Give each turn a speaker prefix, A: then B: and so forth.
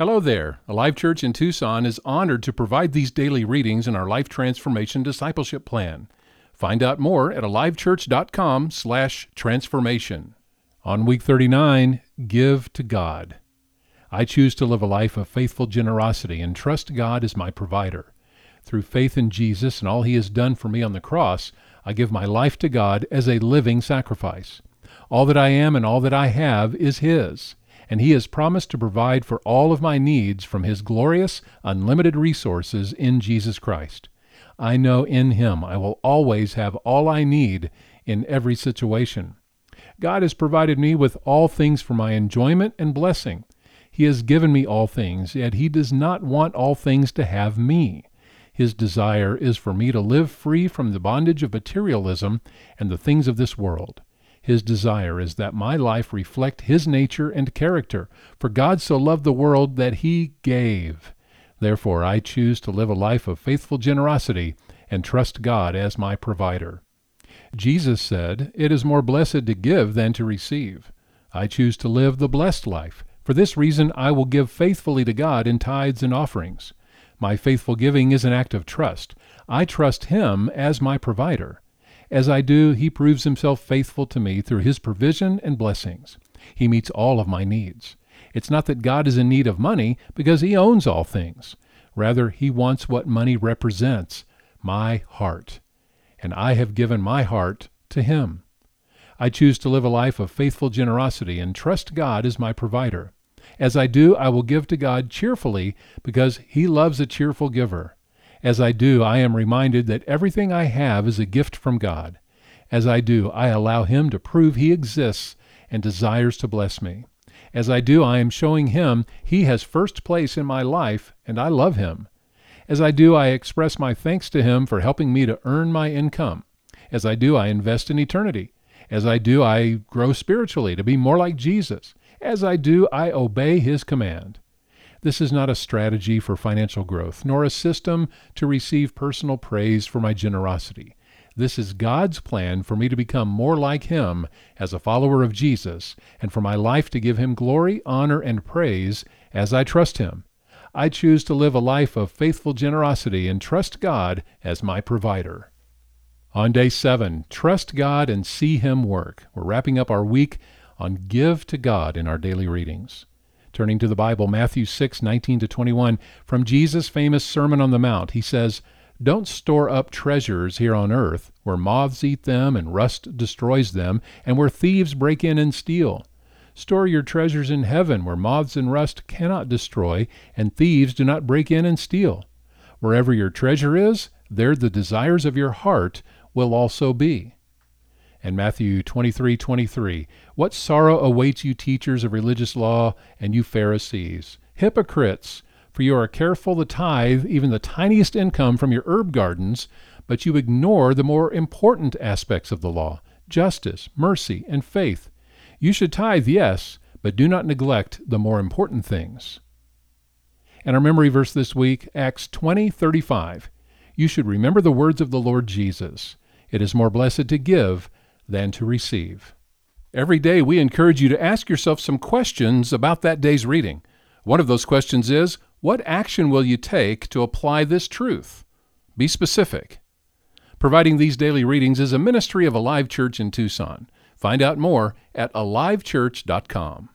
A: Hello there. Alive Church in Tucson is honored to provide these daily readings in our Life Transformation Discipleship Plan. Find out more at alivechurch.com/transformation. On week 39, give to God. I choose to live a life of faithful generosity and trust God as my provider. Through faith in Jesus and all he has done for me on the cross, I give my life to God as a living sacrifice. All that I am and all that I have is his and He has promised to provide for all of my needs from His glorious, unlimited resources in Jesus Christ. I know in Him I will always have all I need in every situation. God has provided me with all things for my enjoyment and blessing. He has given me all things, yet He does not want all things to have me. His desire is for me to live free from the bondage of materialism and the things of this world. His desire is that my life reflect His nature and character, for God so loved the world that He gave. Therefore, I choose to live a life of faithful generosity and trust God as my provider. Jesus said, It is more blessed to give than to receive. I choose to live the blessed life. For this reason, I will give faithfully to God in tithes and offerings. My faithful giving is an act of trust. I trust Him as my provider. As I do, He proves Himself faithful to me through His provision and blessings. He meets all of my needs. It's not that God is in need of money, because He owns all things. Rather, He wants what money represents my heart. And I have given my heart to Him. I choose to live a life of faithful generosity and trust God as my provider. As I do, I will give to God cheerfully because He loves a cheerful giver. As I do, I am reminded that everything I have is a gift from God. As I do, I allow Him to prove He exists and desires to bless me. As I do, I am showing Him He has first place in my life and I love Him. As I do, I express my thanks to Him for helping me to earn my income. As I do, I invest in eternity. As I do, I grow spiritually to be more like Jesus. As I do, I obey His command. This is not a strategy for financial growth, nor a system to receive personal praise for my generosity. This is God's plan for me to become more like Him as a follower of Jesus, and for my life to give Him glory, honor, and praise as I trust Him. I choose to live a life of faithful generosity and trust God as my provider. On day seven, trust God and see Him work. We're wrapping up our week on Give to God in our daily readings. Turning to the Bible, Matthew 6, 19 to 21, from Jesus' famous Sermon on the Mount, he says, Don't store up treasures here on earth, where moths eat them and rust destroys them, and where thieves break in and steal. Store your treasures in heaven, where moths and rust cannot destroy, and thieves do not break in and steal. Wherever your treasure is, there the desires of your heart will also be and Matthew 23 23. What sorrow awaits you, teachers of religious law, and you Pharisees, hypocrites! For you are careful to tithe even the tiniest income from your herb gardens, but you ignore the more important aspects of the law justice, mercy, and faith. You should tithe, yes, but do not neglect the more important things. And our memory verse this week, Acts 20:35. You should remember the words of the Lord Jesus. It is more blessed to give than to receive. Every day, we encourage you to ask yourself some questions about that day's reading. One of those questions is What action will you take to apply this truth? Be specific. Providing these daily readings is a ministry of Alive Church in Tucson. Find out more at alivechurch.com.